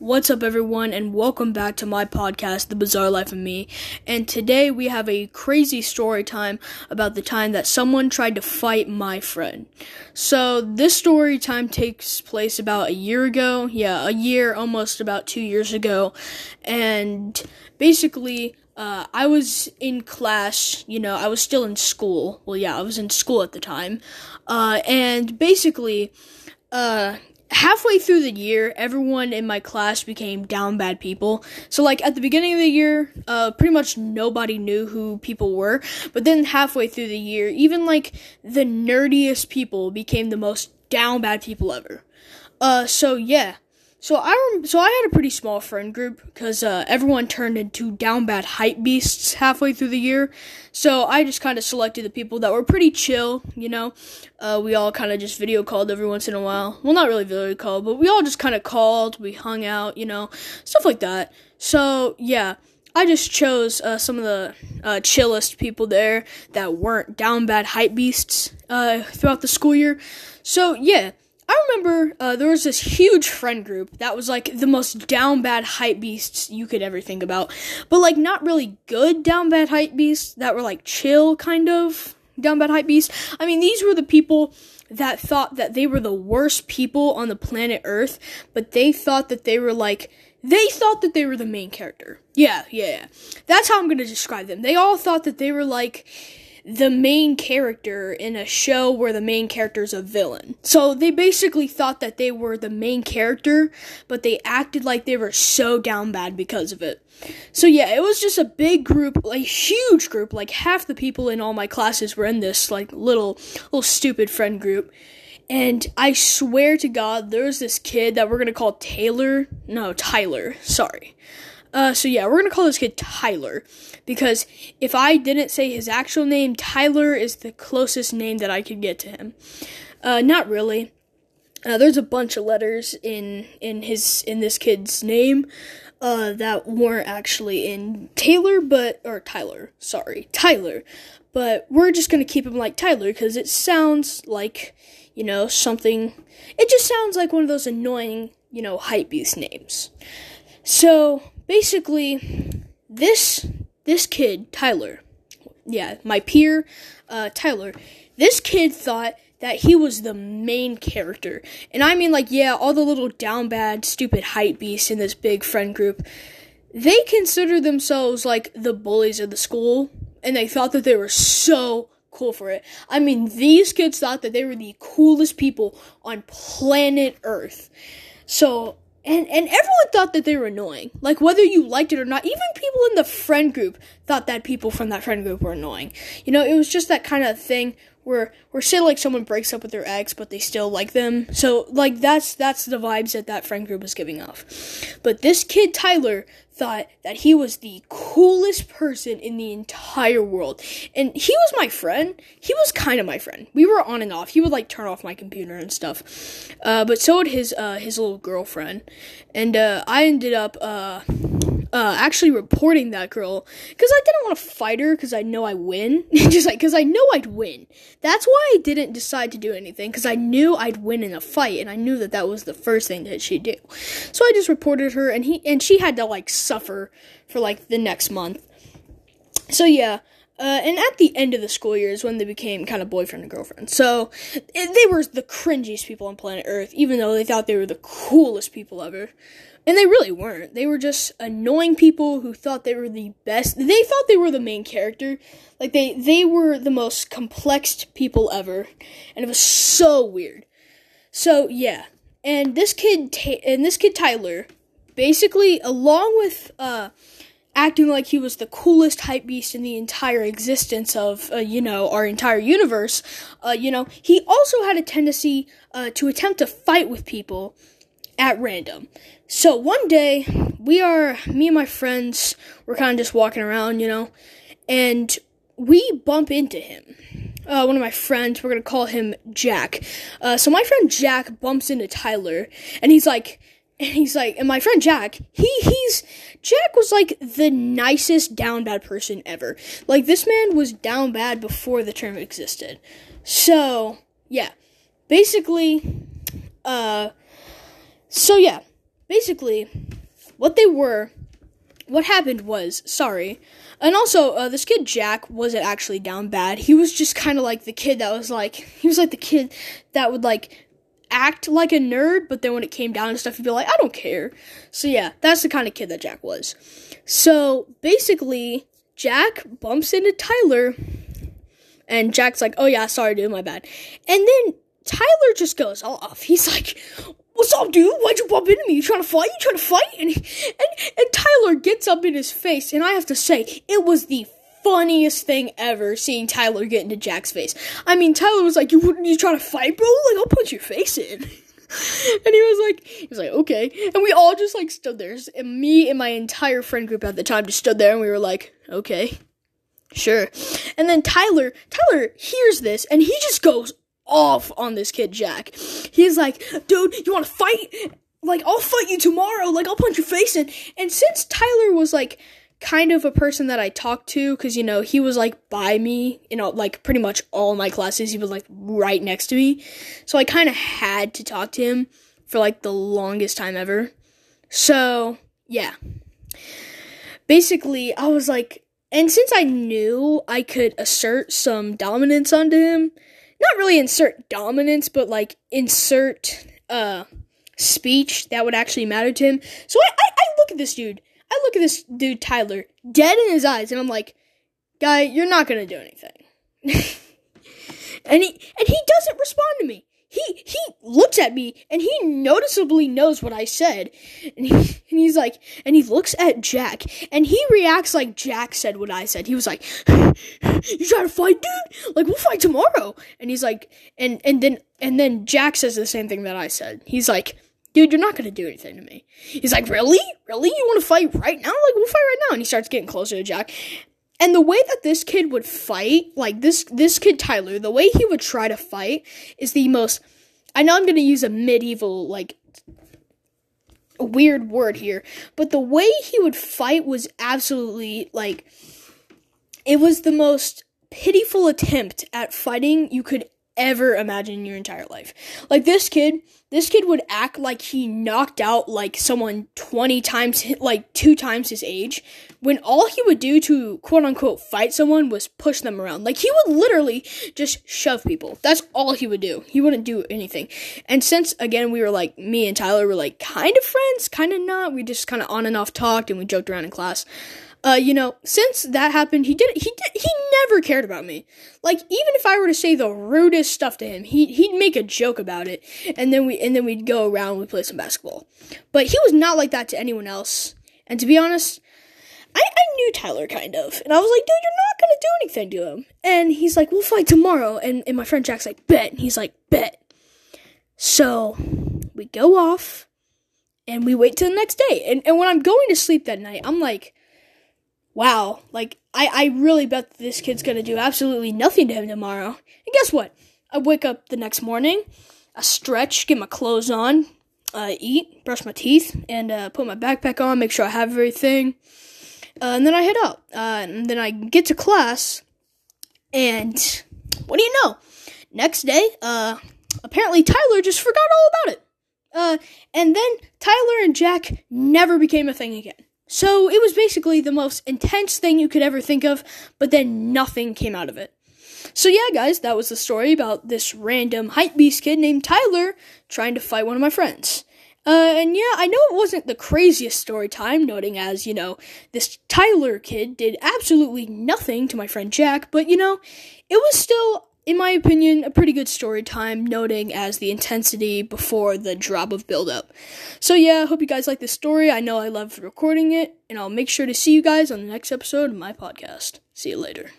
What's up, everyone, and welcome back to my podcast, The Bizarre Life of Me. And today we have a crazy story time about the time that someone tried to fight my friend. So, this story time takes place about a year ago. Yeah, a year, almost about two years ago. And basically, uh, I was in class, you know, I was still in school. Well, yeah, I was in school at the time. Uh, and basically, uh, halfway through the year, everyone in my class became down bad people. So, like, at the beginning of the year, uh, pretty much nobody knew who people were. But then halfway through the year, even like the nerdiest people became the most down bad people ever. Uh, so yeah. So I rem- so I had a pretty small friend group because uh, everyone turned into down bad hype beasts halfway through the year. So I just kind of selected the people that were pretty chill. You know, uh, we all kind of just video called every once in a while. Well, not really video called, but we all just kind of called. We hung out, you know, stuff like that. So yeah. I just chose uh, some of the uh, chillest people there that weren't down bad hype beasts uh, throughout the school year. So yeah, remember uh, there was this huge friend group that was like the most down bad hype beasts you could ever think about, but like not really good down bad hype beasts that were like chill kind of down bad hype beasts. I mean, these were the people that thought that they were the worst people on the planet Earth, but they thought that they were like they thought that they were the main character. Yeah, yeah, yeah. That's how I'm gonna describe them. They all thought that they were like the main character in a show where the main character is a villain. So they basically thought that they were the main character, but they acted like they were so down bad because of it. So yeah, it was just a big group, like huge group, like half the people in all my classes were in this like little little stupid friend group. And I swear to God, there's this kid that we're gonna call Taylor. No, Tyler. Sorry. Uh, so yeah, we're gonna call this kid Tyler because if I didn't say his actual name, Tyler is the closest name that I could get to him. Uh, not really. Uh, there's a bunch of letters in in his in this kid's name uh, that weren't actually in Taylor, but or Tyler. Sorry, Tyler. But we're just gonna keep him like Tyler because it sounds like you know something. It just sounds like one of those annoying you know hype beast names. So basically, this this kid Tyler, yeah, my peer uh, Tyler, this kid thought that he was the main character, and I mean like yeah, all the little down bad, stupid hype beasts in this big friend group, they consider themselves like the bullies of the school, and they thought that they were so cool for it. I mean, these kids thought that they were the coolest people on planet Earth. So and and everyone thought that they were annoying. Like whether you liked it or not, even people in the friend group thought that people from that friend group were annoying. You know, it was just that kind of thing where where say like someone breaks up with their ex but they still like them. So like that's that's the vibes that that friend group was giving off. But this kid Tyler thought that he was the coolest person in the entire world. And he was my friend. He was kind of my friend. We were on and off. He would like turn off my computer and stuff. Uh, but so would his uh, his little girlfriend. And uh, I ended up uh, actually reporting that girl because I didn't want to fight her because I know I win. just like because I know I'd win. That's why I didn't decide to do anything because I knew I'd win in a fight and I knew that that was the first thing that she'd do. So I just reported her and he and she had to like suffer for like the next month. So yeah. Uh, and at the end of the school year is when they became kind of boyfriend and girlfriend. So it, they were the cringiest people on planet Earth, even though they thought they were the coolest people ever. And they really weren't. They were just annoying people who thought they were the best. They thought they were the main character. Like they they were the most complex people ever, and it was so weird. So yeah, and this kid and this kid Tyler, basically, along with uh, acting like he was the coolest hype beast in the entire existence of uh, you know our entire universe, uh, you know, he also had a tendency uh, to attempt to fight with people at random. So one day, we are, me and my friends, we're kind of just walking around, you know, and we bump into him. Uh, one of my friends, we're gonna call him Jack. Uh, so my friend Jack bumps into Tyler, and he's like, and he's like, and my friend Jack, he he's Jack was like the nicest down bad person ever. Like this man was down bad before the term existed. So yeah, basically, uh, so yeah, basically, what they were what happened was, sorry. And also, uh, this kid Jack wasn't actually down bad. He was just kind of like the kid that was like, he was like the kid that would like act like a nerd, but then when it came down to stuff, he'd be like, I don't care. So yeah, that's the kind of kid that Jack was. So basically, Jack bumps into Tyler, and Jack's like, oh yeah, sorry dude, my bad. And then Tyler just goes off. He's like, What's up, dude? Why'd you bump into me? You trying to fight? You trying to fight? And, and and Tyler gets up in his face, and I have to say, it was the funniest thing ever seeing Tyler get into Jack's face. I mean, Tyler was like, "You wouldn't you trying to fight, bro? Like, I'll punch your face in." and he was like, he was like, okay. And we all just like stood there. And me and my entire friend group at the time just stood there and we were like, okay, sure. And then Tyler, Tyler hears this and he just goes off on this kid, Jack. He's like, dude, you want to fight? Like, I'll fight you tomorrow. Like, I'll punch your face in. And since Tyler was like kind of a person that I talked to, because you know he was like by me, you know, like pretty much all my classes. He was like right next to me, so I kind of had to talk to him for like the longest time ever. So yeah, basically, I was like, and since I knew I could assert some dominance onto him not really insert dominance, but like insert uh speech that would actually matter to him. So I, I, I look at this dude. I look at this dude, Tyler, dead in his eyes, and I'm like, guy, you're not gonna do anything. and he and he doesn't respond to me he he looks at me and he noticeably knows what I said, and he and he's like, and he looks at Jack and he reacts like Jack said what I said. He was like, "You trying to fight, dude? Like we'll fight tomorrow." And he's like, and and then and then Jack says the same thing that I said. He's like. Dude, you're not gonna do anything to me. He's like, really? Really? You wanna fight right now? Like, we'll fight right now. And he starts getting closer to Jack. And the way that this kid would fight, like this this kid Tyler, the way he would try to fight is the most I know I'm going to use a medieval like weird word here, but the way he would fight was absolutely like it was the most pitiful attempt at fighting you could ever imagine in your entire life. Like this kid, this kid would act like he knocked out like someone 20 times like two times his age when all he would do to quote unquote fight someone was push them around. Like he would literally just shove people. That's all he would do. He wouldn't do anything. And since again we were like me and Tyler were like kind of friends, kind of not, we just kind of on and off talked and we joked around in class uh, you know, since that happened, he did he did he never cared about me. Like even if I were to say the rudest stuff to him, he he'd make a joke about it, and then we and then we'd go around and we play some basketball. But he was not like that to anyone else. And to be honest, I, I knew Tyler kind of, and I was like, dude, you're not gonna do anything to him. And he's like, we'll fight tomorrow. And and my friend Jack's like, bet. And he's like, bet. So we go off, and we wait till the next day. And and when I'm going to sleep that night, I'm like wow, like I, I really bet this kid's gonna do absolutely nothing to him tomorrow. And guess what? I wake up the next morning, I stretch, get my clothes on, uh, eat, brush my teeth, and uh, put my backpack on, make sure I have everything, uh, and then I head out. Uh, and then I get to class, and what do you know? Next day, uh, apparently Tyler just forgot all about it. Uh, and then Tyler and Jack never became a thing again. So it was basically the most intense thing you could ever think of, but then nothing came out of it. So yeah, guys, that was the story about this random hype beast kid named Tyler trying to fight one of my friends. Uh, and yeah, I know it wasn't the craziest story time, noting as, you know, this Tyler kid did absolutely nothing to my friend Jack, but you know, it was still in my opinion, a pretty good story time, noting as the intensity before the drop of build up. So yeah, I hope you guys like this story. I know I love recording it, and I'll make sure to see you guys on the next episode of my podcast. See you later.